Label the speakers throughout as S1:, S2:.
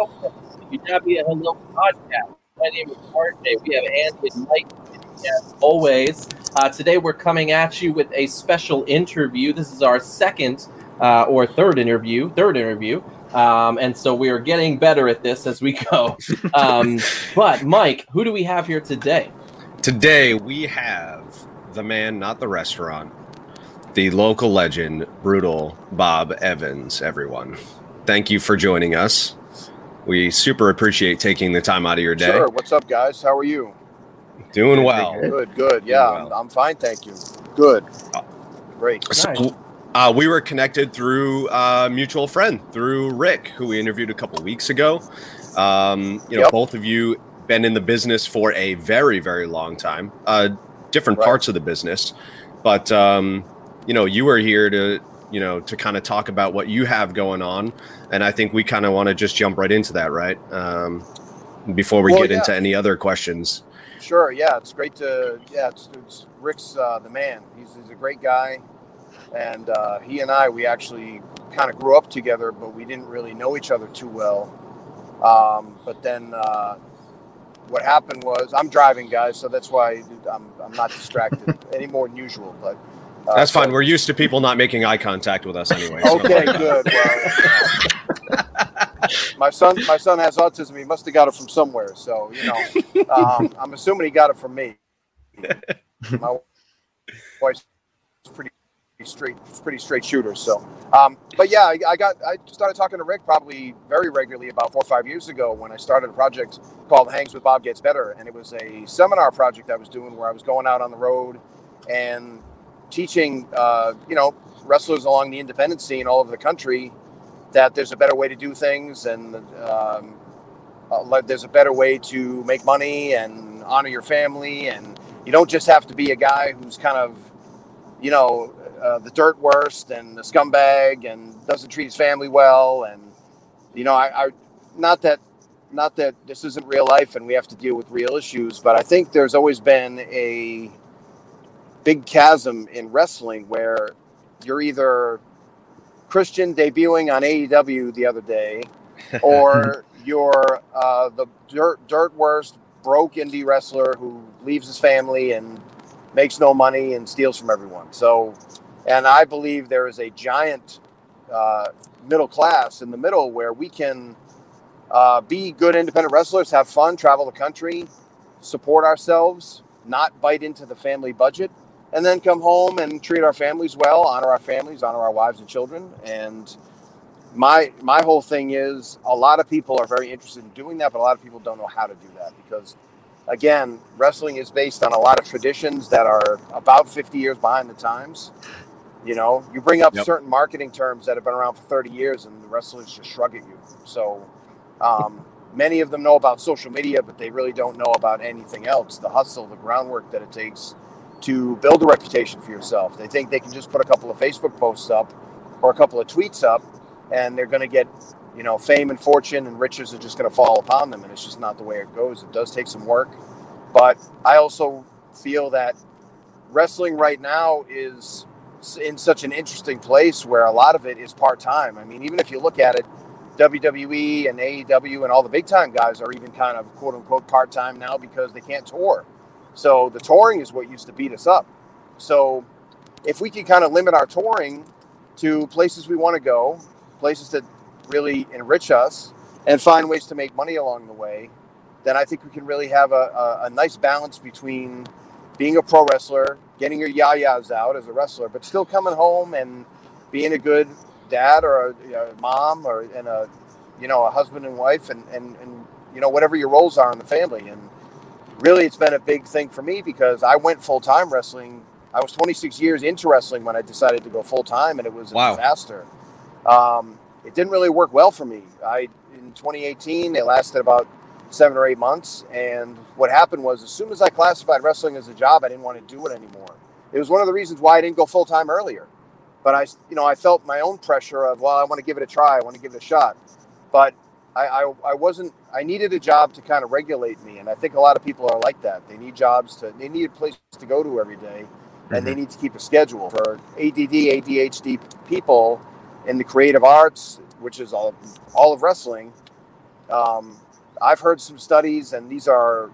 S1: welcome to the Hello podcast. My name is RJ. We have Andy and Mike as always. Uh, today we're coming at you with a special interview. This is our second uh, or third interview, third interview. Um, and so we are getting better at this as we go. Um, but Mike, who do we have here today?
S2: Today we have the man, not the restaurant, the local legend, brutal Bob Evans. Everyone, thank you for joining us. We super appreciate taking the time out of your day.
S3: Sure. What's up, guys? How are you?
S2: Doing well.
S3: Good, good. Yeah, well. I'm, I'm, fine. Thank you. Good. Great.
S2: So, nice. uh, we were connected through a mutual friend, through Rick, who we interviewed a couple weeks ago. Um, you know, yep. both of you been in the business for a very, very long time, uh, different right. parts of the business. But, um, you know, you were here to you know, to kind of talk about what you have going on. And I think we kind of want to just jump right into that, right? Um, before we well, get yeah. into any other questions.
S3: Sure. Yeah, it's great to. Yeah, it's, it's Rick's uh, the man. He's, he's a great guy, and uh, he and I we actually kind of grew up together, but we didn't really know each other too well. Um, but then uh, what happened was I'm driving, guys, so that's why I'm, I'm not distracted any more than usual. But
S2: uh, That's fine. We're used to people not making eye contact with us anyway.
S3: So. Okay, good. Well, my son, my son has autism. He must have got it from somewhere. So you know, um, I'm assuming he got it from me. My wife's pretty straight, pretty straight shooter. So, um, but yeah, I, I, got I started talking to Rick probably very regularly about four or five years ago when I started a project called Hangs with Bob Gets Better, and it was a seminar project I was doing where I was going out on the road and teaching, uh, you know, wrestlers along the independent scene all over the country that there's a better way to do things and um, uh, there's a better way to make money and honor your family. And you don't just have to be a guy who's kind of, you know, uh, the dirt worst and the scumbag and doesn't treat his family well. And, you know, I, I not that not that this isn't real life and we have to deal with real issues, but I think there's always been a big chasm in wrestling where you're either Christian debuting on AEW the other day, or you're uh, the dirt, dirt worst broke indie wrestler who leaves his family and makes no money and steals from everyone. So, and I believe there is a giant uh, middle class in the middle where we can uh, be good independent wrestlers, have fun, travel the country, support ourselves, not bite into the family budget, and then come home and treat our families well, honor our families, honor our wives and children. And my my whole thing is a lot of people are very interested in doing that, but a lot of people don't know how to do that because again, wrestling is based on a lot of traditions that are about 50 years behind the times. You know, you bring up yep. certain marketing terms that have been around for 30 years and the wrestlers just shrug at you. So um, many of them know about social media, but they really don't know about anything else the hustle, the groundwork that it takes to build a reputation for yourself. They think they can just put a couple of Facebook posts up or a couple of tweets up and they're going to get, you know, fame and fortune and riches are just going to fall upon them. And it's just not the way it goes. It does take some work. But I also feel that wrestling right now is in such an interesting place where a lot of it is part time. I mean, even if you look at it, WWE and AEW and all the big time guys are even kind of quote unquote part time now because they can't tour. So the touring is what used to beat us up. So if we can kind of limit our touring to places we want to go, places that really enrich us, and find ways to make money along the way, then I think we can really have a, a, a nice balance between being a pro wrestler, getting your yayas out as a wrestler, but still coming home and being a good dad or a, a mom or and a you know a husband and wife and, and and you know whatever your roles are in the family and really it's been a big thing for me because I went full time wrestling. I was 26 years into wrestling when I decided to go full time, and it was a wow. disaster. Um, it didn't really work well for me. I in 2018 it lasted about seven or eight months, and what happened was as soon as I classified wrestling as a job, I didn't want to do it anymore. It was one of the reasons why I didn't go full time earlier. But I, you know, I felt my own pressure of well, I want to give it a try, I want to give it a shot. But I, I, I wasn't I needed a job to kind of regulate me, and I think a lot of people are like that. They need jobs to they need a place to go to every day, and mm-hmm. they need to keep a schedule. For ADD ADHD people in the creative arts, which is all all of wrestling, um, I've heard some studies, and these are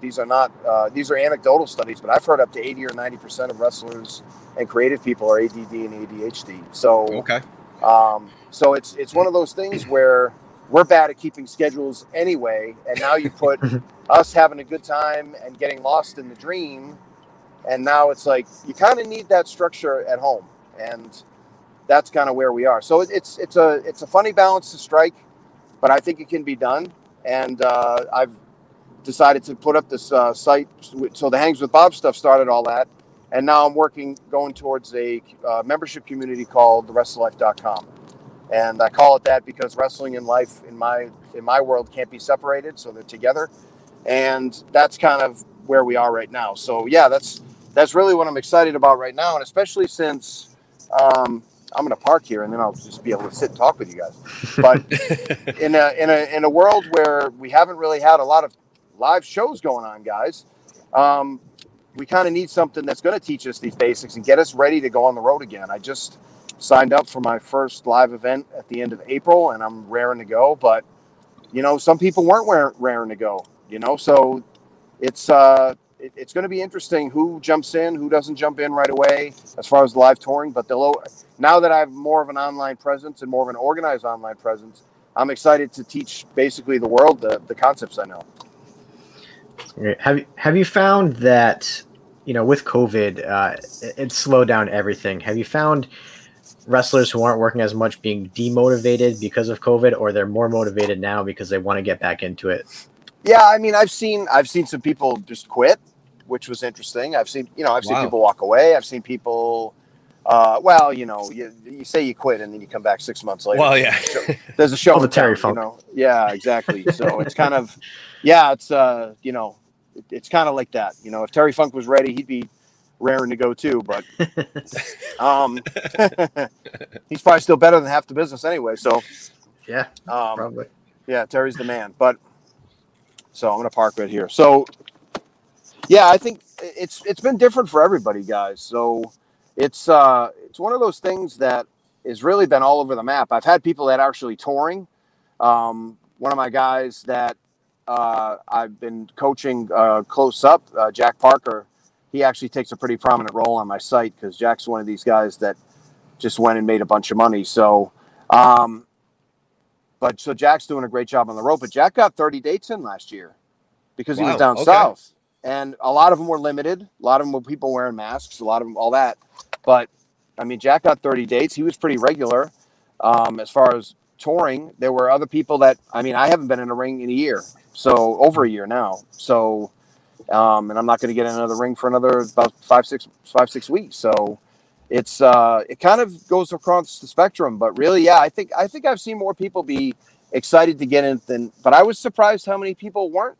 S3: these are not uh, these are anecdotal studies, but I've heard up to eighty or ninety percent of wrestlers and creative people are ADD and ADHD. So
S2: okay,
S3: um, so it's it's one of those things where we're bad at keeping schedules anyway, and now you put us having a good time and getting lost in the dream, and now it's like you kind of need that structure at home, and that's kind of where we are. So it's it's a it's a funny balance to strike, but I think it can be done, and uh, I've decided to put up this uh, site. So the Hangs with Bob stuff started all that, and now I'm working going towards a uh, membership community called thewrestlelife.com and I call it that because wrestling and life in my in my world can't be separated, so they're together, and that's kind of where we are right now. So yeah, that's that's really what I'm excited about right now, and especially since um, I'm going to park here, and then I'll just be able to sit and talk with you guys. But in a in a in a world where we haven't really had a lot of live shows going on, guys. Um, we kind of need something that's going to teach us these basics and get us ready to go on the road again. I just signed up for my first live event at the end of April, and I'm raring to go. But you know, some people weren't raring to go. You know, so it's uh, it, it's going to be interesting who jumps in, who doesn't jump in right away as far as live touring. But they'll now that I have more of an online presence and more of an organized online presence, I'm excited to teach basically the world the, the concepts I know.
S4: Have you have you found that you know with COVID, uh, it, it slowed down everything? Have you found wrestlers who aren't working as much being demotivated because of COVID, or they're more motivated now because they want to get back into it?
S3: Yeah, I mean, I've seen I've seen some people just quit, which was interesting. I've seen you know I've seen wow. people walk away. I've seen people. Uh, well, you know, you, you say you quit and then you come back six months later.
S2: Well, yeah,
S3: there's a show.
S4: oh, the Terry Funk.
S3: You know? Yeah, exactly. So it's kind of, yeah, it's uh, you know, it, it's kind of like that. You know, if Terry Funk was ready, he'd be raring to go too. But um, he's probably still better than half the business anyway. So
S4: yeah,
S3: um, probably. Yeah, Terry's the man. But so I'm gonna park right here. So yeah, I think it's it's been different for everybody, guys. So it's uh it's one of those things that has really been all over the map. I've had people that are actually touring. Um, one of my guys that uh, I've been coaching uh, close up, uh, Jack Parker, he actually takes a pretty prominent role on my site because Jack's one of these guys that just went and made a bunch of money. So, um, but so Jack's doing a great job on the road. But Jack got 30 dates in last year because wow, he was down okay. south, and a lot of them were limited. A lot of them were people wearing masks. A lot of them, all that. But I mean, Jack got 30 dates. He was pretty regular um, as far as touring. There were other people that I mean, I haven't been in a ring in a year, so over a year now. So um, and I'm not going to get another ring for another about five, six, five, six weeks. So it's uh, it kind of goes across the spectrum. But really, yeah, I think I think I've seen more people be excited to get in than. But I was surprised how many people weren't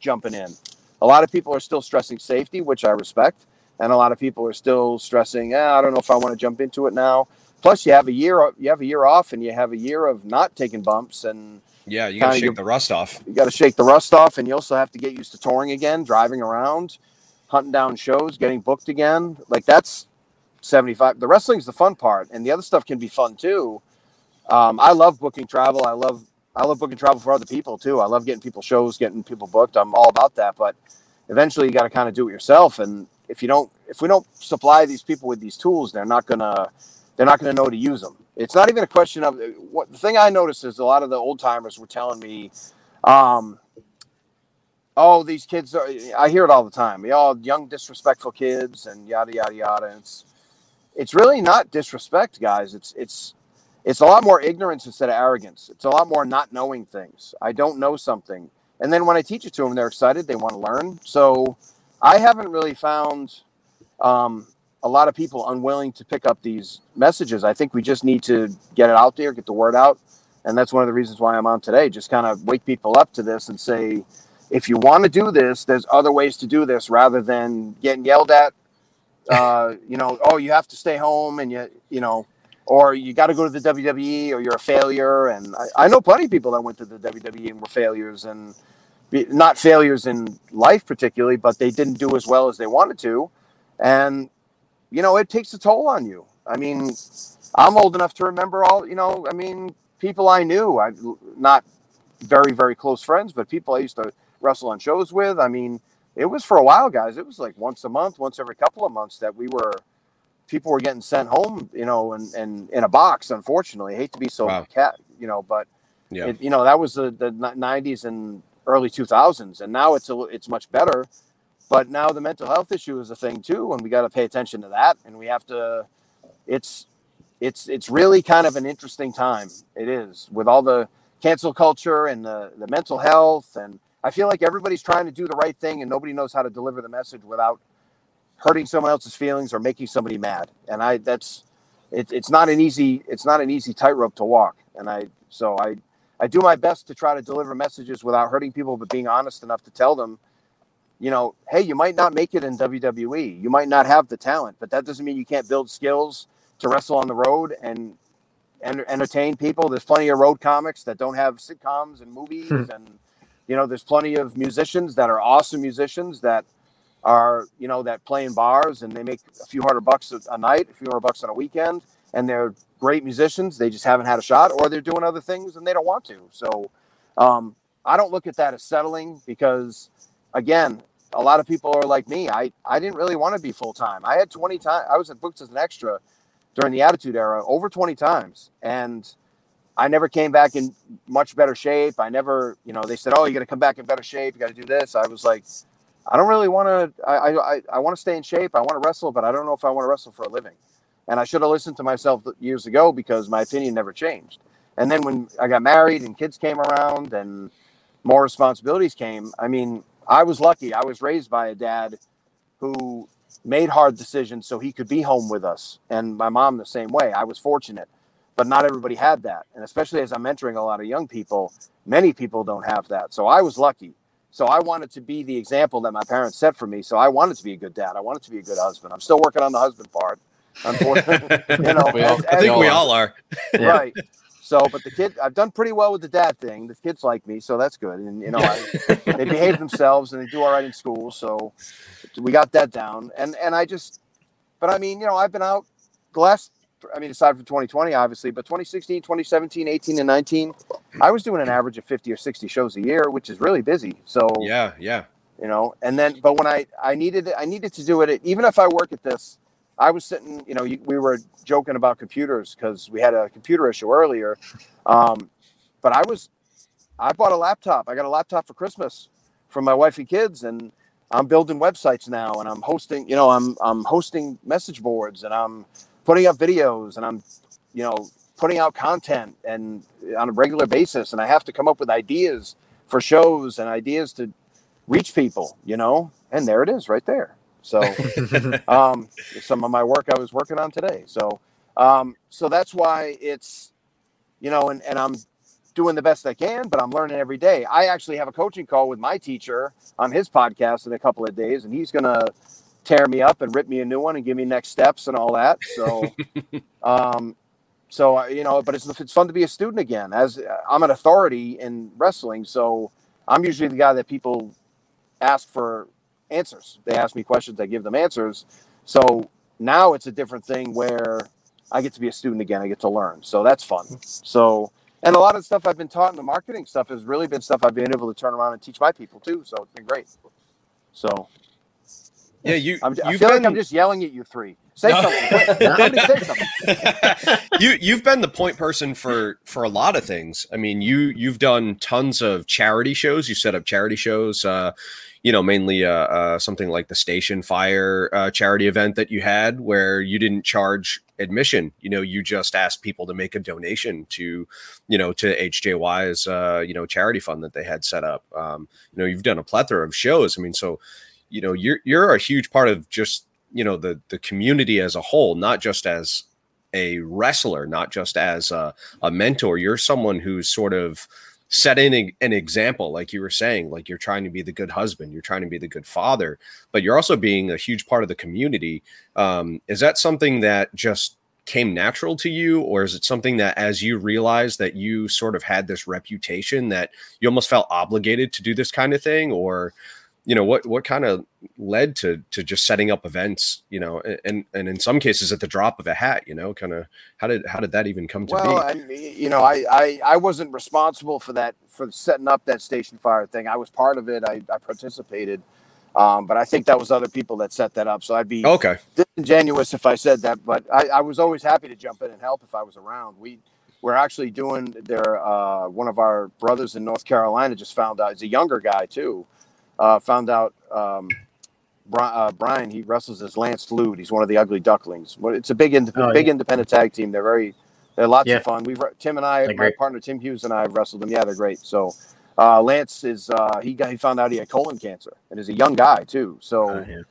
S3: jumping in. A lot of people are still stressing safety, which I respect, and a lot of people are still stressing. Eh, I don't know if I want to jump into it now. Plus, you have a year you have a year off, and you have a year of not taking bumps and
S2: yeah, you got to shake the rust off.
S3: You got to shake the rust off, and you also have to get used to touring again, driving around, hunting down shows, getting booked again. Like that's 75. The wrestling's the fun part, and the other stuff can be fun too. Um, I love booking travel. I love I love booking travel for other people too. I love getting people shows, getting people booked. I'm all about that. But eventually, you got to kind of do it yourself. And if you don't, if we don't supply these people with these tools, they're not gonna they're not gonna know to use them. It's not even a question of what the thing I noticed is a lot of the old timers were telling me, um, oh, these kids are, I hear it all the time. They all young, disrespectful kids and yada, yada, yada. And it's, it's really not disrespect, guys. It's, it's, it's a lot more ignorance instead of arrogance. It's a lot more not knowing things. I don't know something. And then when I teach it to them, they're excited. They want to learn. So I haven't really found, um, a lot of people unwilling to pick up these messages. I think we just need to get it out there, get the word out. And that's one of the reasons why I'm on today. Just kind of wake people up to this and say, if you want to do this, there's other ways to do this rather than getting yelled at. Uh, you know, oh, you have to stay home and you, you know, or you got to go to the WWE or you're a failure. And I, I know plenty of people that went to the WWE and were failures and be, not failures in life particularly, but they didn't do as well as they wanted to. And you know, it takes a toll on you. I mean, I'm old enough to remember all, you know, I mean, people I knew, I not very very close friends, but people I used to wrestle on shows with. I mean, it was for a while, guys. It was like once a month, once every couple of months that we were people were getting sent home, you know, and and in a box. Unfortunately, I hate to be so wow. cat, you know, but yeah, it, you know that was the the '90s and early 2000s, and now it's a it's much better. But now the mental health issue is a thing too, and we got to pay attention to that, and we have to. It's it's it's really kind of an interesting time. It is with all the cancel culture and the the mental health, and I feel like everybody's trying to do the right thing, and nobody knows how to deliver the message without hurting someone else's feelings or making somebody mad. And I that's it, it's not an easy it's not an easy tightrope to walk. And I so I I do my best to try to deliver messages without hurting people, but being honest enough to tell them, you know, hey, you might not make it in WWE. You might not have the talent, but that doesn't mean you can't build skills to wrestle on the road and and entertain people. There's plenty of road comics that don't have sitcoms and movies, hmm. and you know, there's plenty of musicians that are awesome musicians that are you know that play in bars and they make a few hundred bucks a night, a few hundred bucks on a weekend, and they're great musicians. They just haven't had a shot, or they're doing other things and they don't want to. So um, I don't look at that as settling because, again, a lot of people are like me. I I didn't really want to be full time. I had 20 times. I was at booked as an extra during the Attitude Era over 20 times, and I never came back in much better shape. I never, you know, they said, "Oh, you got to come back in better shape. You got to do this." I was like, I don't really want to. I I I want to stay in shape. I want to wrestle, but I don't know if I want to wrestle for a living. And I should have listened to myself years ago because my opinion never changed. And then when I got married and kids came around and more responsibilities came, I mean, I was lucky. I was raised by a dad who made hard decisions so he could be home with us. And my mom the same way. I was fortunate, but not everybody had that. And especially as I'm mentoring a lot of young people, many people don't have that. So I was lucky. So I wanted to be the example that my parents set for me. So I wanted to be a good dad. I wanted to be a good husband. I'm still working on the husband part. Unfortunately, you know,
S2: all, as, I think we all are.
S3: right. So, but the kid, I've done pretty well with the dad thing. The kids like me, so that's good. And you know, I, they behave themselves and they do all right in school. So we got that down. And and I just, but I mean, you know, I've been out the last. I mean, aside from 2020, obviously, but 2016, 2017, 18, and 19, I was doing an average of 50 or 60 shows a year, which is really busy. So
S2: yeah, yeah,
S3: you know. And then, but when I I needed I needed to do it, even if I work at this I was sitting, you know, we were joking about computers because we had a computer issue earlier. Um, but I was, I bought a laptop. I got a laptop for Christmas for my wife and kids, and I'm building websites now, and I'm hosting, you know, I'm I'm hosting message boards, and I'm putting up videos, and I'm, you know, putting out content and on a regular basis, and I have to come up with ideas for shows and ideas to reach people, you know, and there it is, right there. So, um, some of my work I was working on today. So, um, so that's why it's, you know, and, and I'm doing the best I can, but I'm learning every day. I actually have a coaching call with my teacher on his podcast in a couple of days, and he's going to tear me up and rip me a new one and give me next steps and all that. So, um, so you know, but it's it's fun to be a student again. As I'm an authority in wrestling, so I'm usually the guy that people ask for answers. They ask me questions, I give them answers. So now it's a different thing where I get to be a student again. I get to learn. So that's fun. So, and a lot of stuff I've been taught in the marketing stuff has really been stuff I've been able to turn around and teach my people too. So it's been great. So,
S2: yeah, you.
S3: I'm, I feel been... like I'm just yelling at you three. Say no. something. say something.
S2: you you've been the point person for for a lot of things. I mean, you you've done tons of charity shows. You set up charity shows. Uh, you know, mainly uh, uh, something like the station fire uh, charity event that you had, where you didn't charge admission. You know, you just asked people to make a donation to, you know, to HJY's, uh, you know, charity fund that they had set up. Um, you know, you've done a plethora of shows. I mean, so, you know, you're you're a huge part of just you know the the community as a whole, not just as a wrestler, not just as a, a mentor. You're someone who's sort of setting an example like you were saying like you're trying to be the good husband you're trying to be the good father but you're also being a huge part of the community. Um, is that something that just came natural to you or is it something that as you realized that you sort of had this reputation that you almost felt obligated to do this kind of thing or you know what what kind of led to to just setting up events you know and and in some cases at the drop of a hat you know kind of how did how did that even come to
S3: well,
S2: be
S3: I, you know, I, I I wasn't responsible for that for setting up that station fire thing. I was part of it. I, I participated, um, but I think that was other people that set that up. So I'd be
S2: okay
S3: disingenuous if I said that. But I, I was always happy to jump in and help if I was around. We we're actually doing their uh, one of our brothers in North Carolina just found out. He's a younger guy too uh, found out um, uh, Brian he wrestles as Lance Lude. He's one of the Ugly Ducklings. It's a big independent, oh, big independent tag team. They're very they're lots yeah. of fun. We've Tim and I, they're my great. partner Tim Hughes and I have wrestled them. Yeah, they're great. So uh, Lance is uh, he got he found out he had colon cancer and is a young guy too. So. Oh, yeah.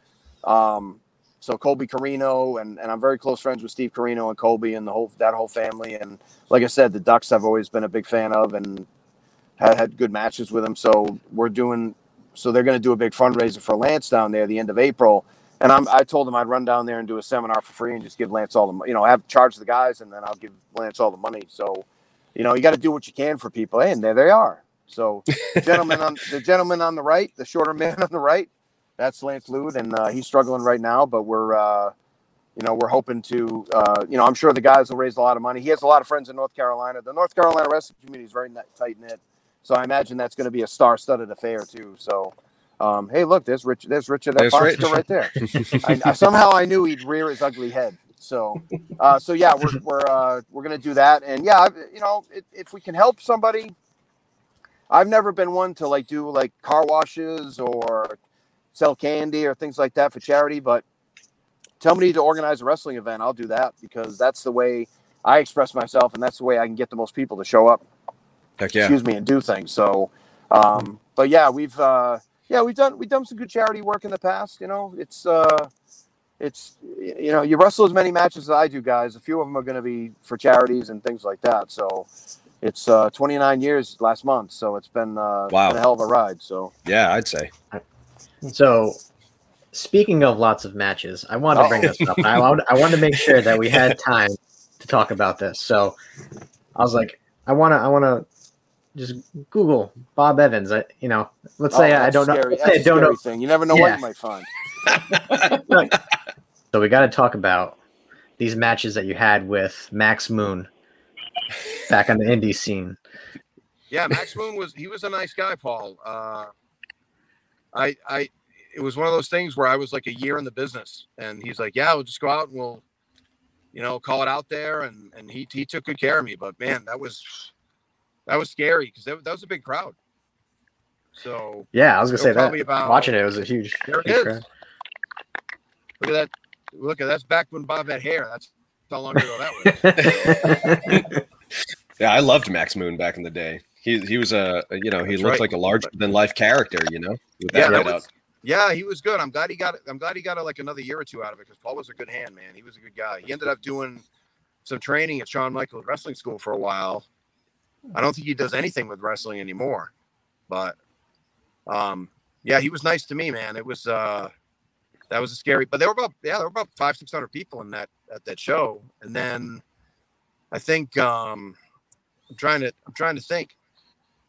S3: Um, so Colby Corino and, and I'm very close friends with Steve Corino and Colby and the whole that whole family and like I said the Ducks I've always been a big fan of and had had good matches with them so we're doing so they're going to do a big fundraiser for Lance down there the end of April. And I'm, I told them I'd run down there and do a seminar for free and just give Lance all the, you know, have charge the guys and then I'll give Lance all the money. So, you know, you got to do what you can for people. and there they are. So, gentleman on the gentleman on the right, the shorter man on the right, that's Lance Lude, and uh, he's struggling right now. But we're, uh, you know, we're hoping to, uh, you know, I'm sure the guys will raise a lot of money. He has a lot of friends in North Carolina. The North Carolina wrestling community is very tight knit. So I imagine that's going to be a star-studded affair too. So, um, hey, look, there's Rich, there's Richard there's Rich. right there. I, I, somehow I knew he'd rear his ugly head. So, uh, so yeah, we're we're uh, we're gonna do that, and yeah, you know, if, if we can help somebody, I've never been one to like do like car washes or sell candy or things like that for charity, but tell me to organize a wrestling event, I'll do that because that's the way I express myself, and that's the way I can get the most people to show up.
S2: Heck yeah.
S3: excuse me, and do things. So, um, but yeah, we've uh, yeah we've done we've done some good charity work in the past. You know, it's uh, it's you know you wrestle as many matches as I do, guys. A few of them are going to be for charities and things like that. So. It's uh, 29 years last month, so it's been, uh, wow. been a hell of a ride. So
S2: yeah, I'd say.
S4: So speaking of lots of matches, I wanted to bring oh. this up. I wanted, I wanted to make sure that we had time to talk about this. So I was like, I want to, I want to just Google Bob Evans. I, you know, let's say oh, I don't
S3: scary.
S4: know. I
S3: don't know. Thing. You never know yeah. what you might find.
S4: so we got to talk about these matches that you had with Max Moon back on the indie scene.
S3: Yeah, Max Moon was he was a nice guy, Paul. Uh, I I it was one of those things where I was like a year in the business, and he's like, "Yeah, we'll just go out and we'll, you know, call it out there," and and he he took good care of me. But man, that was that was scary because that, that, was a big crowd. So
S4: yeah, I was gonna say that. About, watching it, it was a huge. There huge
S3: it is. Crowd. Look at that! Look at that's back when Bob had hair. That's how long ago that
S2: was. yeah, I loved Max Moon back in the day. He he was a you know he that's looked right. like a larger than life character. You know,
S3: with that yeah, that was, yeah, he was good. I'm glad he got. I'm glad he got it like another year or two out of it because Paul was a good hand, man. He was a good guy. He ended up doing some training at Shawn Michaels Wrestling School for a while I don't think he does anything with wrestling anymore. But um, yeah, he was nice to me, man. It was uh, that was a scary, but there were about yeah, there were about five six hundred people in that at that show, and then I think um, I'm trying to I'm trying to think.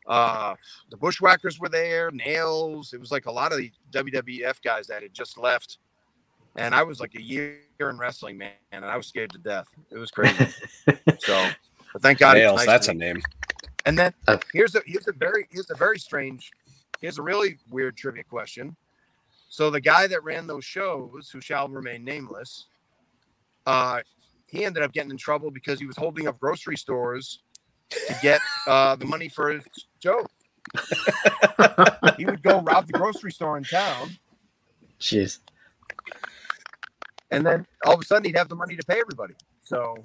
S3: Uh, the Bushwhackers were there, Nails. It was like a lot of the WWF guys that had just left, and I was like a year in wrestling, man, and I was scared to death. It was crazy. so, but thank God,
S2: Nails. Nice that's a name.
S3: And then uh, here's a here's a very here's a very strange here's a really weird trivia question. So the guy that ran those shows, who shall remain nameless, uh, he ended up getting in trouble because he was holding up grocery stores to get uh, the money for his show. he would go rob the grocery store in town.
S4: Jeez.
S3: And then all of a sudden he'd have the money to pay everybody. So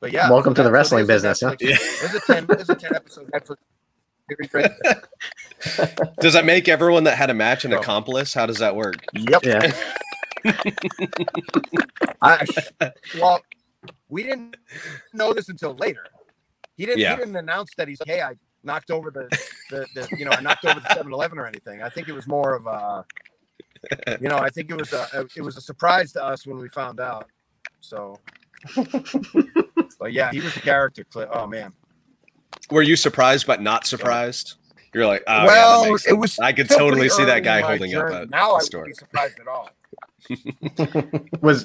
S3: but yeah,
S4: welcome so to the wrestling business. Huh?
S3: Yeah. There's a ten. There's a ten episode Netflix.
S2: does that make everyone that had a match an oh. accomplice? How does that work?
S3: Yep.
S4: Yeah.
S3: I, well, we didn't know this until later. He didn't. Yeah. He didn't announce that he's like, "Hey, I knocked over the, the, the you know, I knocked over the 7-Eleven or anything." I think it was more of a, you know, I think it was a, it was a surprise to us when we found out. So but yeah, he was a character. Oh man.
S2: Were you surprised but not surprised? You're like, oh,
S3: well,
S2: yeah,
S3: it was.
S2: I could totally see that guy
S3: in my
S2: holding up a,
S3: now
S2: a
S3: I
S2: store.
S3: wouldn't be surprised at all.
S4: Was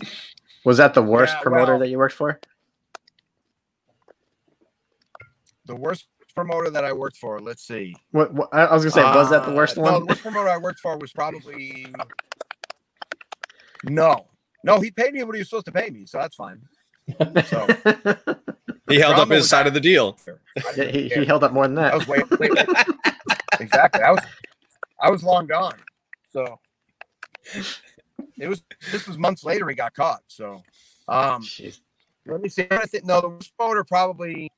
S4: was that the worst
S3: Yeah,
S4: promoter
S3: well-
S4: that you worked for?
S3: The worst promoter that I worked for. Let's see.
S4: What, what I I was gonna say, was that the worst
S3: Uh,
S4: one?
S3: No, the worst promoter I worked for was probably no, no. He paid me what he was supposed to pay me, so that's fine. So
S2: He held up his
S3: was
S2: side of the deal.
S4: Yeah, he, he held up more than
S3: That
S4: that.
S3: was way, way, way- exactly. I was I was long gone. So it was this was months later he got caught. So um
S4: Jeez.
S3: let me see. I think no the worst promoter probably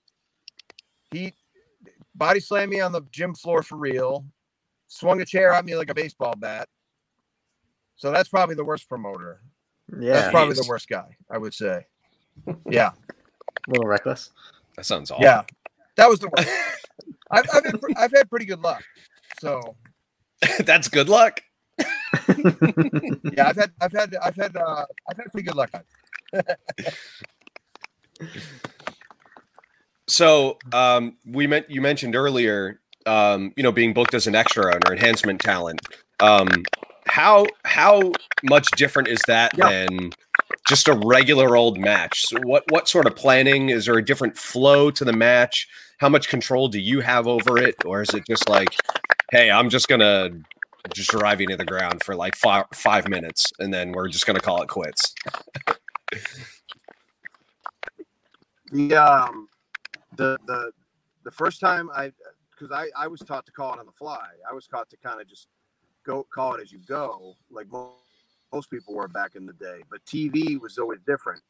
S3: he body slammed me on the gym floor for real, swung a chair at me like a baseball bat. So that's probably the worst promoter.
S4: Yeah,
S3: That's probably the worst guy, I would say. Yeah,
S4: a little reckless.
S2: That sounds awful.
S3: yeah, that was the worst. I've I've, had, I've had pretty good luck. So
S2: That's good luck.
S3: yeah, I've had I've had I've had uh, I've had pretty good luck.
S2: So um, we meant you mentioned earlier, um, you know, being booked as an extra or enhancement talent. Um, how how much different is that
S3: Yeah.
S2: than just a regular old match? So what what sort of planning is there? A different flow to the match? How much control do you have over it, or is it just like, hey, I'm just gonna just drive you to the ground for like five five minutes, and then we're just gonna call it quits?
S3: The um the the the first time I because I I was taught to call it on the fly. I was taught to kind of just go call it as you go, like most people were back in the day. But TV was always different.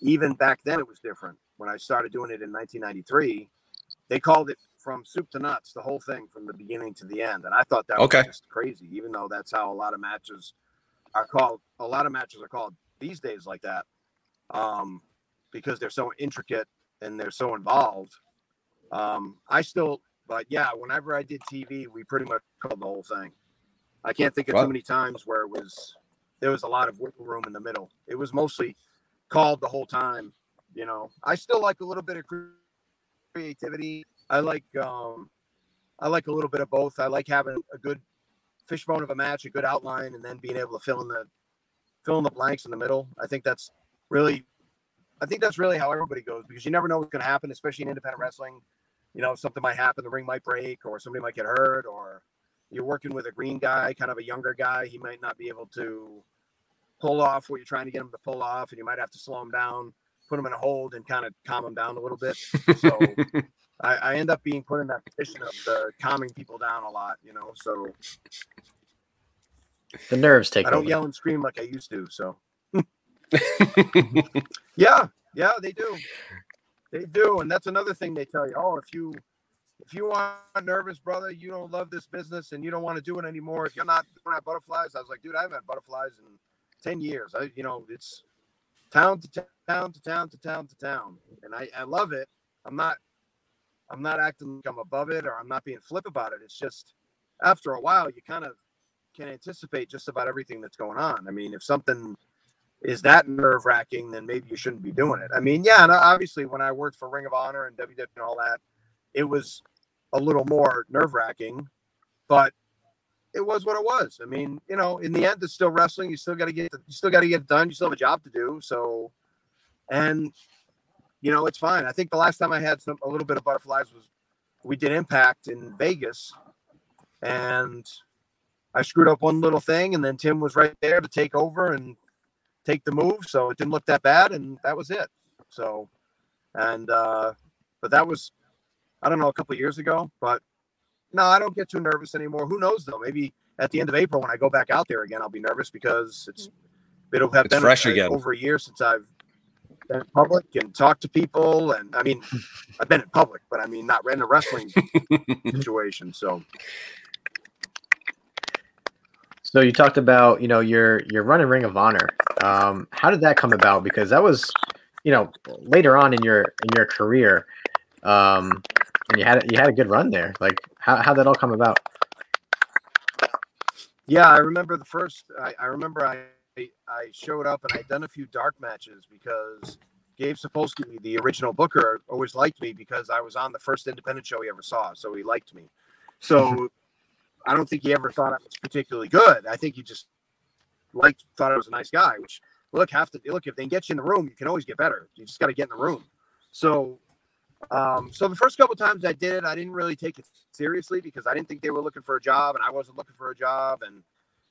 S3: Even back then, it was different. When I started doing it in 1993, they called it from soup to nuts, the whole thing from the beginning to the end. And I thought that
S2: Okay.
S3: was just crazy, even though that's how a lot of matches are called. A lot of matches are called these days like that, um, because they're so intricate and they're so involved. Um, I still, but yeah, whenever I did TV, we pretty much called the whole thing. I can't think of
S2: Wow.
S3: too many times where it was there was a lot of wiggle room in the middle. It was mostly called the whole time. You know, I still like a little bit of creativity. I like um, I like a little bit of both. I like having a good fishbone of a match, a good outline, and then being able to fill in the fill in the blanks in the middle. I think that's really I think that's really how everybody goes because you never know what's going to happen, especially in independent wrestling. You know, something might happen, the ring might break, or somebody might get hurt, or you're working with a green guy, kind of a younger guy. He might not be able to pull off where you're trying to get them to pull off, and you might have to slow them down, put them in a hold, and kind of calm them down a little bit. So I, I, end up being put in that position of the calming people down a lot, you know. So
S4: the nerves take.
S3: I don't
S4: over.
S3: yell and scream like I used to. So yeah, yeah, they do, they do, and that's another thing they tell you. Oh, if you if you aren't nervous, brother, you don't love this business and you don't want to do it anymore. If you're not, you don't have butterflies, I was like, dude, I've had butterflies and 10 years. I, you know, it's town to town, to town to town to town. And I, I love it. I'm not, I'm not acting like I'm above it or I'm not being flip about it. It's just after a while, you kind of can anticipate just about everything that's going on. I mean, if something is that nerve wracking, then maybe you shouldn't be doing it. I mean, yeah, and obviously when I worked for Ring of Honor and WWE and all that, it was a little more nerve wracking, but it was what it was. I mean, you know, in the end, it's still wrestling. You still got to get, you still got to get done. You still have a job to do. So, and you know, it's fine. I think the last time I had some a little bit of butterflies was we did Impact in Vegas, and I screwed up one little thing, and then Tim was right there to take over and take the move. So it didn't look that bad, and that was it. So, and uh, but that was I don't know a couple years ago, but no, I don't get too nervous anymore. Who knows though? Maybe at the end of April when I go back out there again, I'll be nervous because it's it'll have
S2: It's
S3: been
S2: fresh
S3: a-
S2: again.
S3: over a year since I've been in public and talked to people, and I mean, I've been in public, but I mean not in a wrestling situation. So
S4: So you talked about you know your your run in Ring of Honor. Um, how did that come about? Because that was you know later on in your in your career, um, and you had you had a good run there. Like how how that all come about?
S3: Yeah, I remember the first. I, I remember I I showed up and I'd done a few dark matches because Gabe Sapolsky, the original booker, always liked me because I was on the first independent show he ever saw, so he liked me. So I don't think he ever thought I was particularly good. I think he just liked thought I was a nice guy. Which look, have to look if they get you in the room, you can always get better. You just got to get in the room. So, um, so the first couple times I did it, I didn't really take it seriously because I didn't think they were looking for a job, and I wasn't looking for a job, and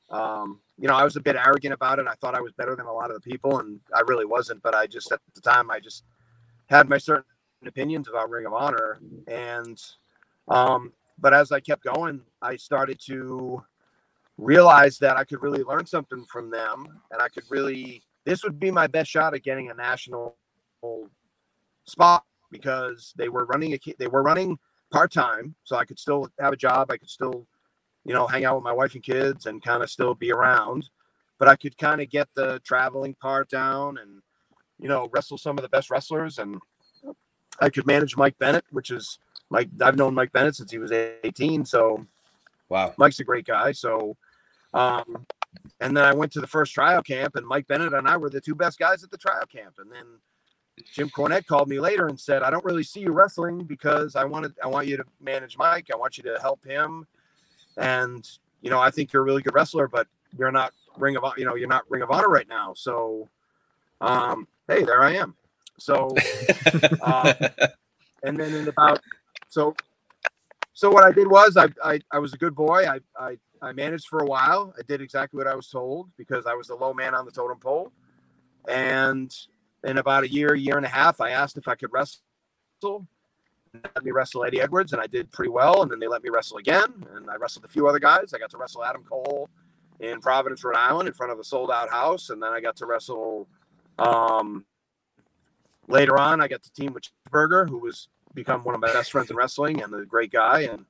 S3: um, you know, I was a bit arrogant about it. I thought I was better than a lot of the people, and I really wasn't. But I just at the time, I just had my certain opinions about Ring of Honor, and um, but as I kept going, I started to realize that I could really learn something from them, and I could really this would be my best shot at getting a national spot because they were running a they were running part time, so I could still have a job. I could still, you know, hang out with my wife and kids and kind of still be around. But I could kind of get the traveling part down and, you know, wrestle some of the best wrestlers. And I could manage Mike Bennett, which is like I've known Mike Bennett since he was 18. So,
S2: wow,
S3: Mike's a great guy. So, um, and then I went to the first trial camp, and Mike Bennett and I were the two best guys at the trial camp. And then Jim Cornette called me later and said, "I don't really see you wrestling because I wanted I want you to manage Mike. I want you to help him, and you know I think you're a really good wrestler, but you're not Ring of you know you're not Ring of Honor right now. So, um, hey, there I am. So, uh, and then in about so so what I did was I I, I was a good boy. I, I I managed for a while. I did exactly what I was told because I was the low man on the totem pole, and in about a year, year and a half, I asked if I could wrestle. Let me wrestle Eddie Edwards, and I did pretty well. And then they let me wrestle again, and I wrestled a few other guys. I got to wrestle Adam Cole in Providence, Rhode Island, in front of a sold-out house, and then I got to wrestle. Um, later on, I got to team with Cheeseburger, who was become one of my best friends in wrestling and a great guy. And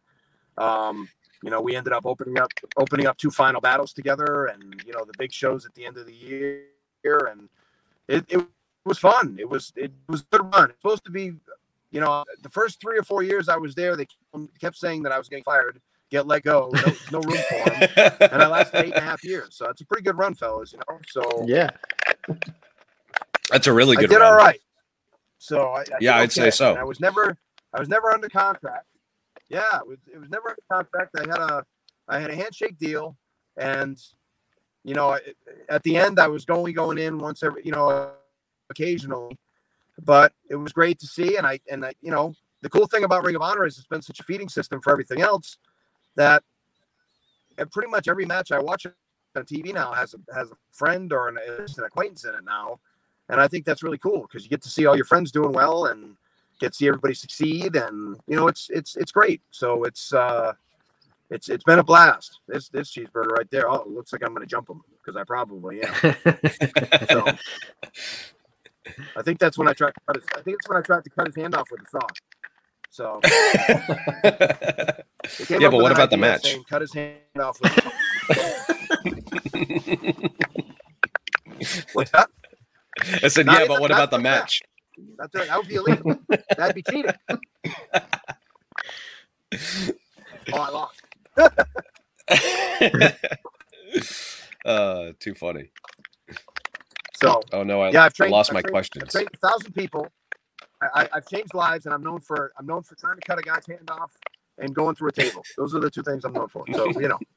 S3: um, you know, we ended up opening up opening up two final battles together, and you know, the big shows at the end of the year, and it, it was fun. It was it was a good run. It's supposed to be, you know, the first three or four years I was there, they kept saying that I was getting fired, get let go, no, no room for him, and I lasted eight and a half years. So it's a pretty good run, fellas. You know, so
S4: yeah,
S2: that's a really good.
S3: I did
S2: run.
S3: all right. So I, I
S2: yeah, I'd say so.
S3: And I was never I was never under contract. Yeah, it was it was never under contract. I had a I had a handshake deal, and you know, at the end, I was only going in once every, you know, occasionally, but it was great to see. And I, and I, you know, the cool thing about Ring of Honor is it's been such a feeding system for everything else that pretty much every match I watch on TV now has a, has a friend or an, an acquaintance in it now. And I think that's really cool because you get to see all your friends doing well and get to see everybody succeed. And, you know, it's, it's, it's great. So it's, uh, it's, it's been a blast. This, this cheeseburger right there. Oh, it looks like I'm going to jump him because I probably am. so, I think that's when I tried to cut his. I think it's when I tried to cut his hand off with a saw. So.
S2: yeah, but what about the match?
S3: Saying, cut his hand off. With What's that?
S2: I said, yeah, but what about the match?
S3: That's right. That would be illegal. That'd be cheating. oh, I lost.
S2: uh, too funny.
S3: So,
S2: oh no, I,
S3: yeah, I've
S2: trained,
S3: I
S2: lost
S3: I've
S2: my
S3: trained,
S2: questions.
S3: I've trained a thousand people. I, have changed lives, and I'm known for I'm known for trying to cut a guy's hand off and going through a table. Those are the two things I'm known for. So you know.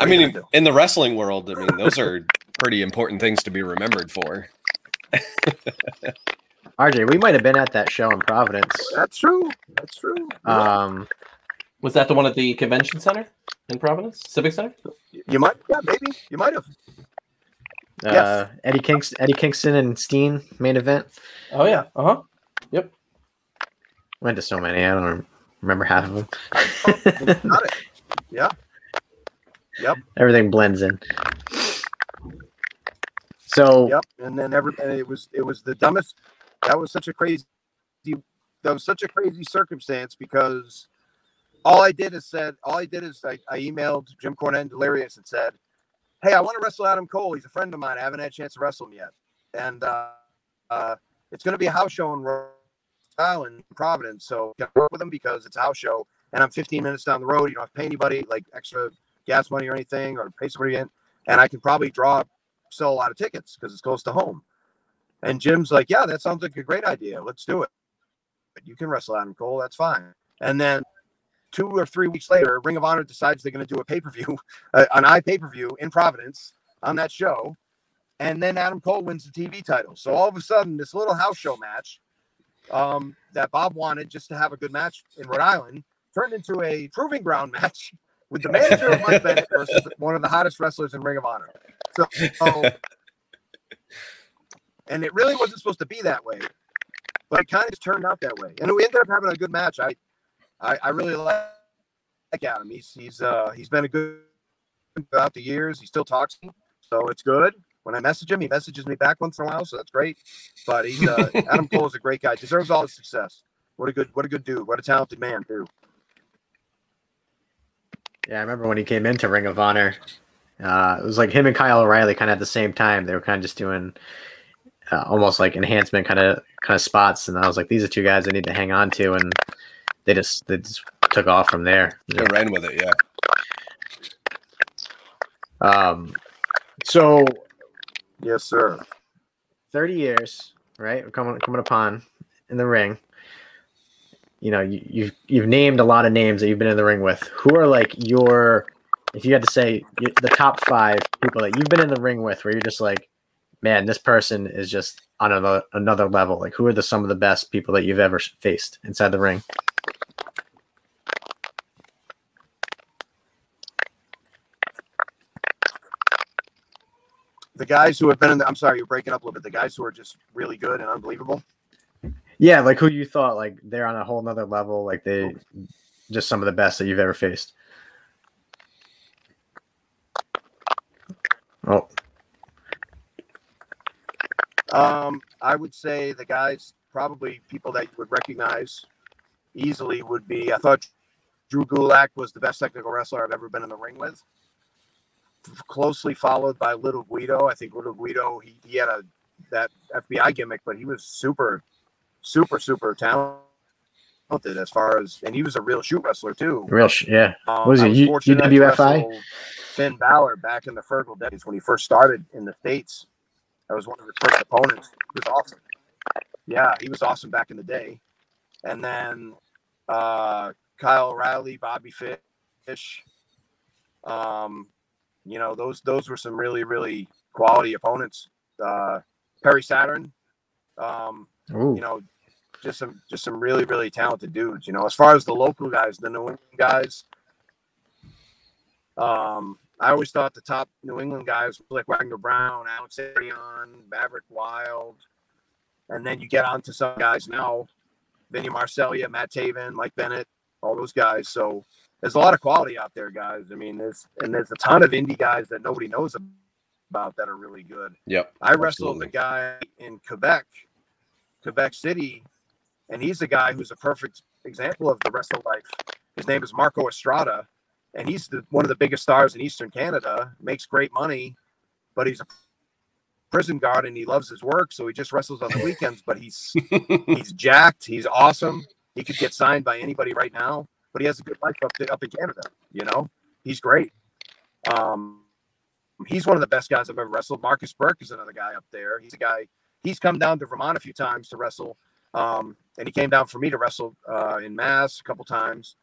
S2: I mean, in, in the wrestling world, I mean, those are pretty important things to be remembered for.
S4: RJ, we might have been at that show in Providence.
S3: That's true. That's true.
S4: Um,
S1: was that the one at the convention center in Providence, Civic Center?
S3: You might, yeah, maybe you might have.
S4: Uh. Eddie Kingston, Eddie Kingston and Steen main event.
S1: Oh yeah. Uh huh. Yep.
S4: Went to so many. I don't remember half of them.
S3: Got it. Yeah. Yep.
S4: Everything blends in. So.
S3: Yep. And then every and it was it was the dumbest. That was such a crazy. That was such a crazy circumstance because all I did is said all I did is I, I emailed Jim Cornette and Delirious and said hey, I want to wrestle Adam Cole. He's a friend of mine. I haven't had a chance to wrestle him yet. And uh, uh, it's going to be a house show in Rhode Island, Providence. So I work with him because it's a house show. And I'm 15 minutes down the road. You don't have to pay anybody like extra gas money or anything or pay somebody in. And I can probably draw, sell a lot of tickets because it's close to home. And Jim's like, yeah, that sounds like a great idea. Let's do it. But you can wrestle Adam Cole. That's fine. And then two or three weeks later, Ring of Honor decides they're going to do a pay per view, uh, an eye pay per view in Providence on that show, and then Adam Cole wins the TV title. So all of a sudden, this little house show match um, that Bob wanted just to have a good match in Rhode Island turned into a proving ground match with the manager of Mike Bennett versus one of the hottest wrestlers in Ring of Honor. So, and it really wasn't supposed to be that way, but it kind of just turned out that way, and we ended up having a good match. I, I, I really like Adam. He's he's uh he's been a good throughout the years. He still talks to me, so it's good. When I message him, he messages me back once in a while, so that's great. But he's uh, Adam Cole is a great guy. Deserves all his success. What a good what a good dude. What a talented man too.
S4: Yeah, I remember when he came into Ring of Honor. Uh, it was like him and Kyle O'Reilly kind of at the same time. They were kind of just doing uh, almost like enhancement kind of kind of spots, and I was like, these are two guys I need to hang on to, and they just they just took off from there.
S2: They ran with it, yeah.
S4: Um, so
S3: Yes, sir.
S4: thirty years, right? We're coming coming upon in the ring. You know, you, you've you've named a lot of names that you've been in the ring with. Who are like your, if you had to say the top five people that you've been in the ring with, where you're just like, man, this person is just on another another level. Like, who are the some of the best people that you've ever faced inside the ring?
S3: The guys who have been in the, I'm sorry, you're breaking up a little bit. The guys who are just really good and unbelievable.
S4: Yeah, like who you thought like they're on a whole nother level. Like they, just some of the best that you've ever faced. Oh,
S3: Um, I would say the guys, probably people that you would recognize easily would be. I thought Drew Gulak was the best technical wrestler I've ever been in the ring with. Closely followed by Little Guido. I think Little Guido he, he had a that FBI gimmick, but he was super, super, super talented as far as, and he was a real shoot wrestler too.
S4: real yeah.
S3: Um,
S4: Was it U- UWFI?
S3: Finn Balor back in the Fergal days when he first started in the States. That was one of his first opponents. He was awesome. Yeah, he was awesome back in the day. And then uh, Kyle O'Reilly, Bobby Fish. Um, you know, those those were some really, really quality opponents. Uh, Perry Saturn. Um,
S4: Ooh.
S3: you know, just some just some really really talented dudes. You know, as far as the local guys, the New England guys, um, I always thought the top New England guys were like Wagner Brown, Alex Arion, Maverick Wild, and then you get on to some guys now, Vinny Marseglia, Matt Taven, Mike Bennett, all those guys. So there's a lot of quality out there, guys. I mean, there's and there's a ton of indie guys that nobody knows about that are really good.
S2: Yep.
S3: I wrestled
S2: Absolutely.
S3: a guy in Quebec, Quebec City, and he's a guy who's a perfect example of the wrestle life. His name is Marco Estrada, and he's the, one of the biggest stars in Eastern Canada. Makes great money, but he's a prison guard and he loves his work, so he just wrestles on the weekends. But he's he's jacked. He's awesome. He could get signed by anybody right now, but he has a good life up up in Canada. You know, he's great. Um, he's one of the best guys I've ever wrestled. Marcus Burke is another guy up there. He's a guy. He's come down to Vermont a few times to wrestle, um, and he came down for me to wrestle uh, in Mass a couple times.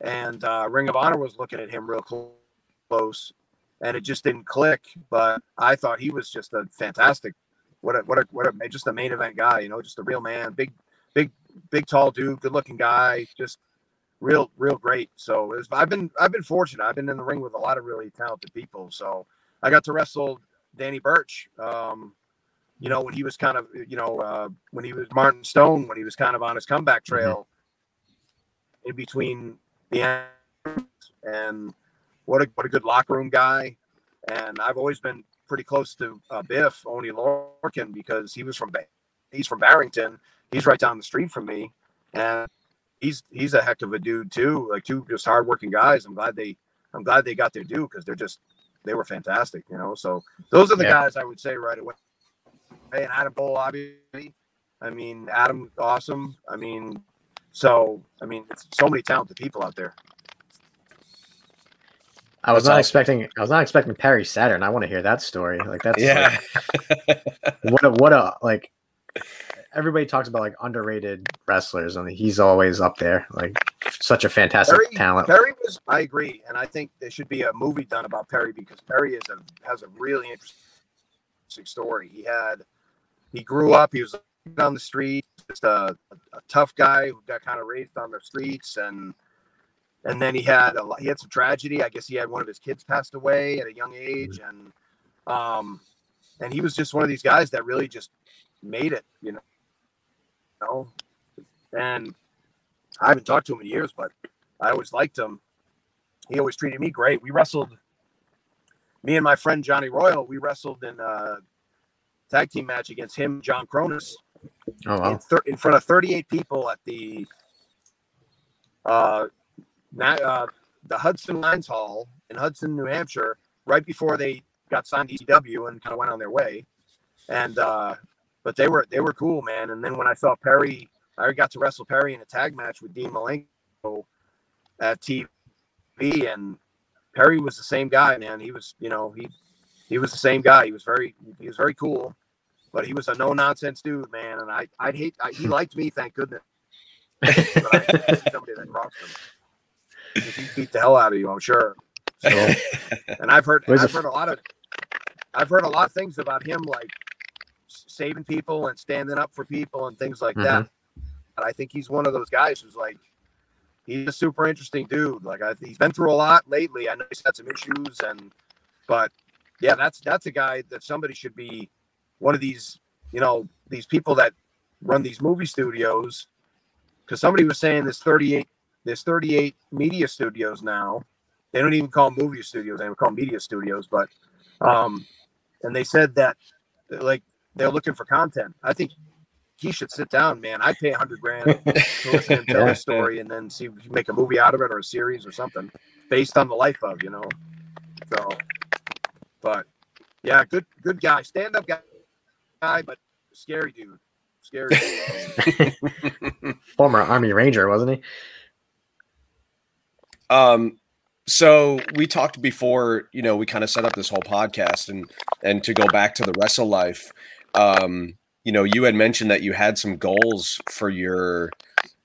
S3: And uh, Ring of Honor was looking at him real close, and it just didn't click. But I thought he was just a fantastic, what a what a what a just a main event guy. You know, just a real man, big, big, big, tall dude, good looking guy, just real, real great. So was, I've been I've been fortunate. I've been in the ring with a lot of really talented people. So I got to wrestle Danny Burch. Um, you know, when he was kind of, you know, uh, when he was Martin Stone, when he was kind of on his comeback trail in between the end and what a what a good locker room guy. And I've always been pretty close to uh, Biff Oney Lorcan because he was from he's from Barrington. He's right down the street from me, and he's he's a heck of a dude too. Like two just hardworking guys. I'm glad they I'm glad they got their due because they're just they were fantastic. You know, so those are the
S4: Yeah.
S3: guys I would say right away. Hey, and Adam Cole, obviously. I mean, Adam, awesome. I mean, so I mean, it's so many talented people out there.
S4: I was
S2: That's
S4: not
S2: awesome.
S4: expecting. I was not expecting Perry Saturn. I want to hear that story. Like that's
S2: Yeah.
S4: like, what a what a like. Everybody talks about like underrated wrestlers, and he's always up there. Like such a fantastic
S3: Perry,
S4: talent.
S3: Perry was. I agree, and I think there should be a movie done about Perry because Perry is a has a really interesting story. He had he grew up. He was on the street, just a, a tough guy who got kind of raised on the streets, and and then he had a he had some tragedy. I guess he had one of his kids passed away at a young age, and um, and he was just one of these guys that really just made it, you know. You know? And I haven't talked to him in years, but I always liked him. He always treated me great. We wrestled, me and my friend Johnny Royal, we wrestled in a tag team match against him, John Kronus,
S4: Oh
S3: in, thir- in front of 38 people at the uh, uh, the Hudson Lions Hall in Hudson, New Hampshire, right before they got signed to ECW and kind of went on their way. And uh, but they were they were cool, man. And then when I saw Perry, I got to wrestle Perry in a tag match with Dean Malenko at TV, and Perry was the same guy, man. He was, you know, he he was the same guy. He was very he was very cool, but he was a no nonsense dude, man. And I I'd hate I, he liked me, thank goodness. But I somebody that crossed him. 'Cause He beat the hell out of you, I'm sure. So, and I've heard
S4: Where's
S3: I've heard a lot of I've heard a lot of things about him, like s- saving people and standing up for people and things like that. And I think he's one of those guys who's like, he's a super interesting dude. Like I, he's been through a lot lately. I know he's had some issues, and but yeah, that's that's a guy that somebody should be one of these, you know, these people that run these movie studios. Because somebody was saying there's 38, there's 38 media studios now. They don't even call them movie studios; they call them media studios. But, um, and they said that like they're looking for content. I think he should sit down, man. I pay a hundred grand to listen to tell his story and then see if you make a movie out of it or a series or something based on the life of, you know. So, but yeah, good good guy, stand up guy, guy, but scary dude, scary. Dude.
S4: Former Army Ranger, wasn't he?
S2: Um, so we talked before, you know, we kind of set up this whole podcast and and to go back to the wrestle life. Um, you know, you had mentioned that you had some goals for your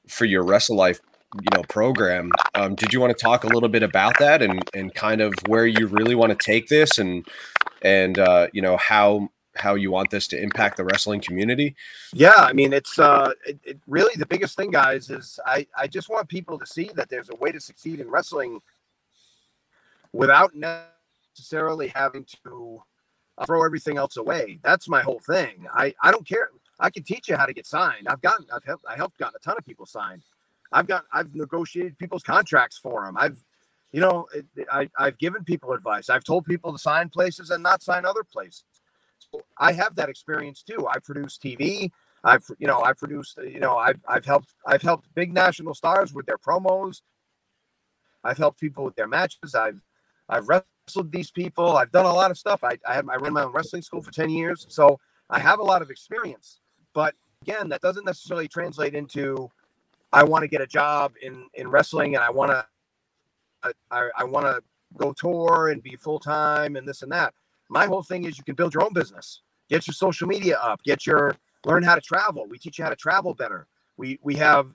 S2: for your wrestle life, you know, program. Um, did you want to talk a little bit about that and and kind of where you really want to take this and and uh, you know how how you want this to impact the wrestling community?
S3: Yeah, I mean, it's uh, it, it really the biggest thing, guys, is I I just want people to see that there's a way to succeed in wrestling without necessarily having to uh, throw everything else away. That's my whole thing. I I don't care. I can teach you how to get signed. I've gotten I've helped I helped gotten a ton of people signed. I've got I've negotiated people's contracts for them. I've you know it, I I've given people advice. I've told people to sign places and not sign other places. So I have that experience too. I produce TV. I've you know I produced you know I've I've helped I've helped big national stars with their promos. I've helped people with their matches. I've I've wrestled these people. I've done a lot of stuff. I I, have, I ran my own wrestling school for ten years, so I have a lot of experience. But again, that doesn't necessarily translate into I want to get a job in in wrestling and I want to I, I, I want to go tour and be full time and this and that. My whole thing is you can build your own business. Get your social media up. Get your learn how to travel. We teach you how to travel better. We we have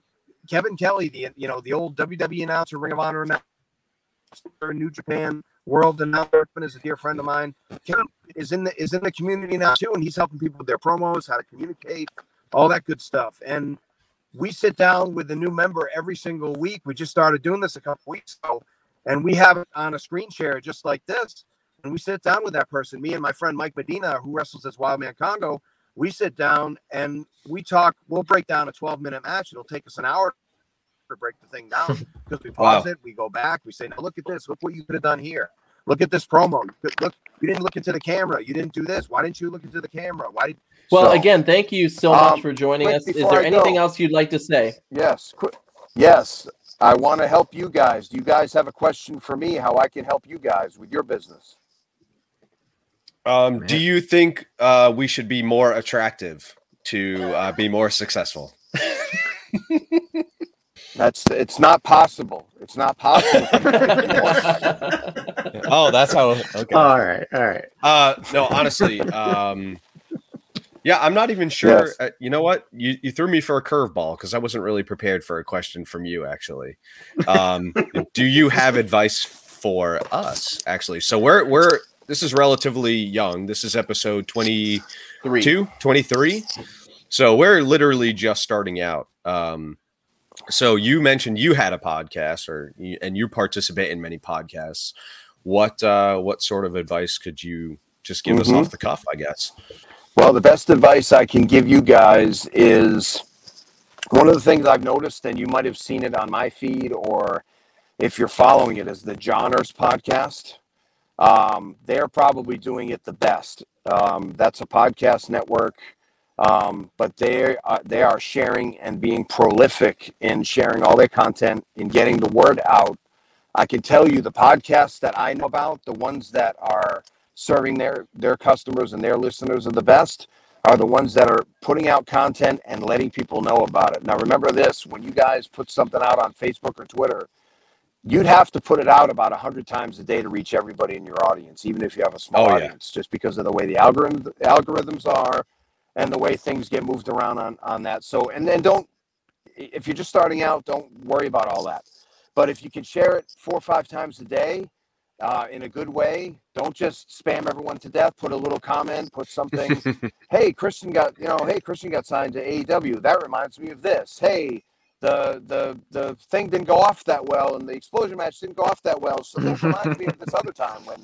S3: Kevin Kelly, the you know the old WWE announcer, Ring of Honor announcer, New Japan World and announcer, is a dear friend of mine. Is in the is in the community now too, and he's helping people with their promos, how to communicate, all that good stuff. And we sit down with a new member every single week. We just started doing this a couple weeks ago, and we have it on a screen share just like this. And we sit down with that person, me and my friend Mike Medina, who wrestles as Wildman Congo. We sit down and we talk. We'll break down a 12 minute match. It'll take us an hour to break the thing down because we pause
S2: Wow.
S3: it, we go back, we say, "Now look at this. Look what you could have done here. Look at this promo. Look, look, you didn't look into the camera. You didn't do this. Why didn't you look into the camera? Why did?"
S1: Well,
S3: So-
S1: again, thank you so much
S3: Um,
S1: for joining us. Is there
S3: I
S1: anything
S3: go.
S1: else you'd like to say?
S3: Yes. qu- Yes. I want to help you guys. Do you guys have a question for me? How I can help you guys with your business?
S2: Um,
S4: Man.
S2: do you think uh, we should be more attractive to uh, be more successful?
S3: That's it's not possible. It's not possible.
S2: Oh, that's how. Okay.
S4: All right, all right.
S2: Uh, no, honestly, um, Yeah, I'm not even sure. Yes. Uh, you know what? You, you threw me for a curveball because I wasn't really prepared for a question from you, actually. Um, do you have advice for us, actually? So we're, we're, this is relatively young. This is episode 22, 23. So we're literally just starting out. Um, so you mentioned you had a podcast or and you participate in many podcasts. What uh, what sort of advice could you just give mm-hmm. us off the cuff, I guess?
S3: Well, the best advice I can give you guys is one of the things I've noticed, and you might have seen it on my feed, or if you're following it, is the Johners podcast. Um, they're probably doing it the best. Um, that's a podcast network, um, but they uh, they are sharing and being prolific in sharing all their content and getting the word out. I can tell you the podcasts that I know about, the ones that are serving their their customers and their listeners are the best are the ones that are putting out content and letting people know about it. Now remember this, when you guys put something out on Facebook or Twitter, you'd have to put it out about 100 times a day to reach everybody in your audience, even if you have a small oh, audience, yeah. just because of the way the algorithm, algorithms are and the way things get moved around on, on that. So, and then don't, if you're just starting out, don't worry about all that. But if you can share it four or five times a day, uh, in a good way. Don't just spam everyone to death. Put a little comment. Put something. hey, Christian got you know. Hey, Christian got signed to AEW. That reminds me of this. Hey, the the the thing didn't go off that well, and the explosion match didn't go off that well. So that reminds me of this other time when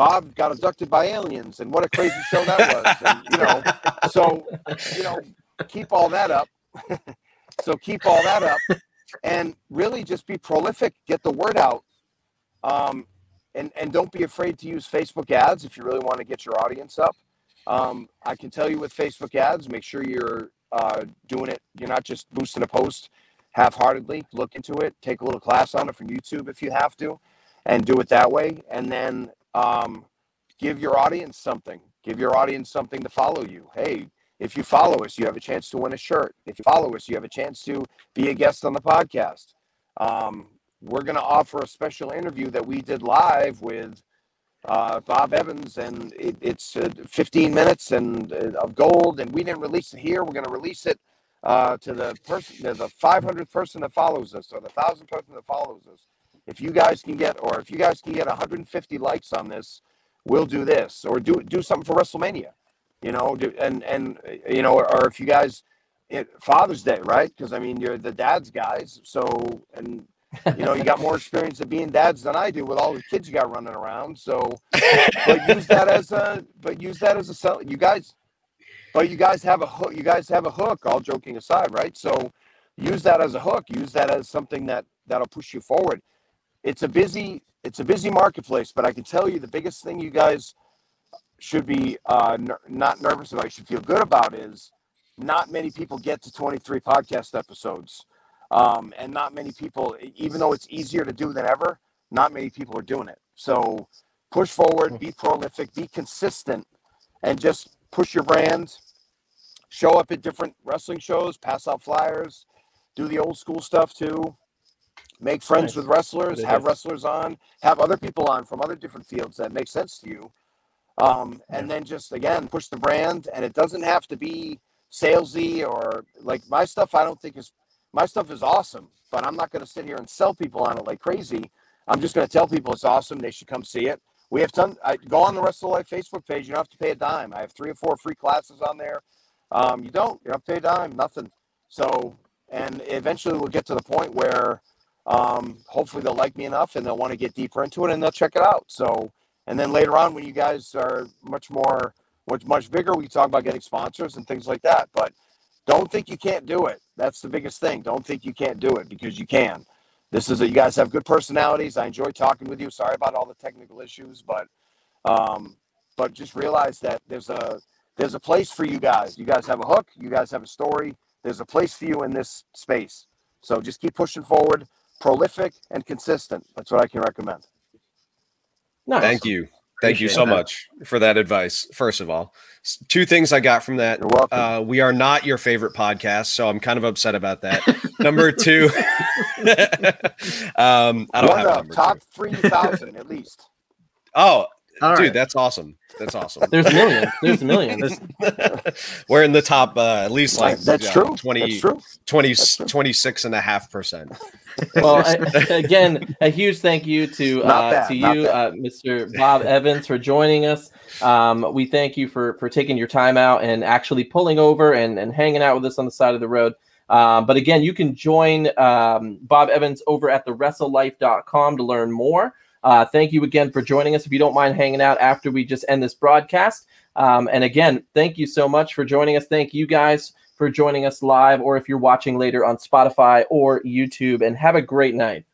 S3: Bob got abducted by aliens, and what a crazy show that was. And, you know, so you know, keep all that up. so keep all that up, and really just be prolific. Get the word out. Um, and and don't be afraid to use Facebook ads if you really want to get your audience up. Um, I can tell you with Facebook ads, make sure you're uh, doing it. You're not just boosting a post half-heartedly. Look into it. Take a little class on it from YouTube if you have to, and do it that way. And then um, give your audience something. Give your audience something to follow you. Hey, if you follow us, you have a chance to win a shirt. If you follow us, you have a chance to be a guest on the podcast. Um, we're going to offer a special interview that we did live with uh, Bob Evans, and it, it's uh, 15 minutes and uh, of gold. And we didn't release it here. We're going to release it uh, to the person, the 500th person that follows us, or the thousand person that follows us. If you guys can get, or if you guys can get 150 likes on this, we'll do this, or do do something for WrestleMania. You know, do, and and you know, or if you guys, it, Father's Day, right? Because I mean, you're the dad's guys, so and you know, you got more experience of being dads than I do with all the kids you got running around. So, but use that as a, but use that as a sell. You guys, but you guys have a hook. You guys have a hook. All joking aside, right? So, use that as a hook. Use that as something that that'll push you forward. It's a busy, it's a busy marketplace, but I can tell you the biggest thing you guys should be uh, n- not nervous about. You should feel good about is not many people get to 23 podcast episodes. Um, and not many people, even though it's easier to do than ever, not many people are doing it. So push forward, be prolific, be consistent, and just push your brand. Show up at different wrestling shows, pass out flyers, do the old school stuff too. Make friends nice. with wrestlers, have wrestlers on, have other people on from other different fields that make sense to you. Um, and then just again push the brand, and it doesn't have to be salesy or like my stuff. I don't think is my stuff is awesome, but I'm not going to sit here and sell people on it like crazy. I'm just going to tell people it's awesome. They should come see it. We have ton. I go on the Wrestle Life Facebook page. You don't have to pay a dime. I have three or four free classes on there. Um, you don't. You don't have to pay a dime. Nothing. So, and eventually we'll get to the point where um, hopefully they'll like me enough and they'll want to get deeper into it and they'll check it out. So, and then later on when you guys are much more, much much bigger, we talk about getting sponsors and things like that. But don't think you can't do it. That's the biggest thing. Don't think you can't do it because you can. This is a, you guys have good personalities. I enjoy talking with you. Sorry about all the technical issues, but um, but just realize that there's a there's a place for you guys. You guys have a hook. You guys have a story. There's a place for you in this space. So just keep pushing forward, prolific and consistent. That's what I can recommend.
S2: Nice. Thank you. Thank Appreciate you so that. much for that advice. First of all, two things I got from that. Uh, we are not your favorite podcast, so I'm kind of upset about that. number two, um, I don't One have
S3: top three thousand at least.
S2: Oh,
S4: All
S2: dude,
S4: right.
S2: that's awesome. That's awesome.
S1: There's millions. There's a millions.
S2: We're in the top, uh, at least like
S3: that's
S2: yeah,
S3: true.
S2: 20,
S3: That's true.
S2: 20
S3: That's true.
S2: 26 and a half percent.
S1: Well, I, again, a huge thank you to uh,
S3: bad,
S1: to you, uh, Mr. Bob Evans, for joining us. Um, we thank you for for taking your time out and actually pulling over and, and hanging out with us on the side of the road. Um, but again, you can join um, Bob Evans over at the wrestlelife.com to learn more. Uh, thank you again for joining us. If you don't mind hanging out after we just end this broadcast. Um, and again, thank you so much for joining us. Thank you guys for joining us live, or if you're watching later on Spotify or YouTube. And have a great night.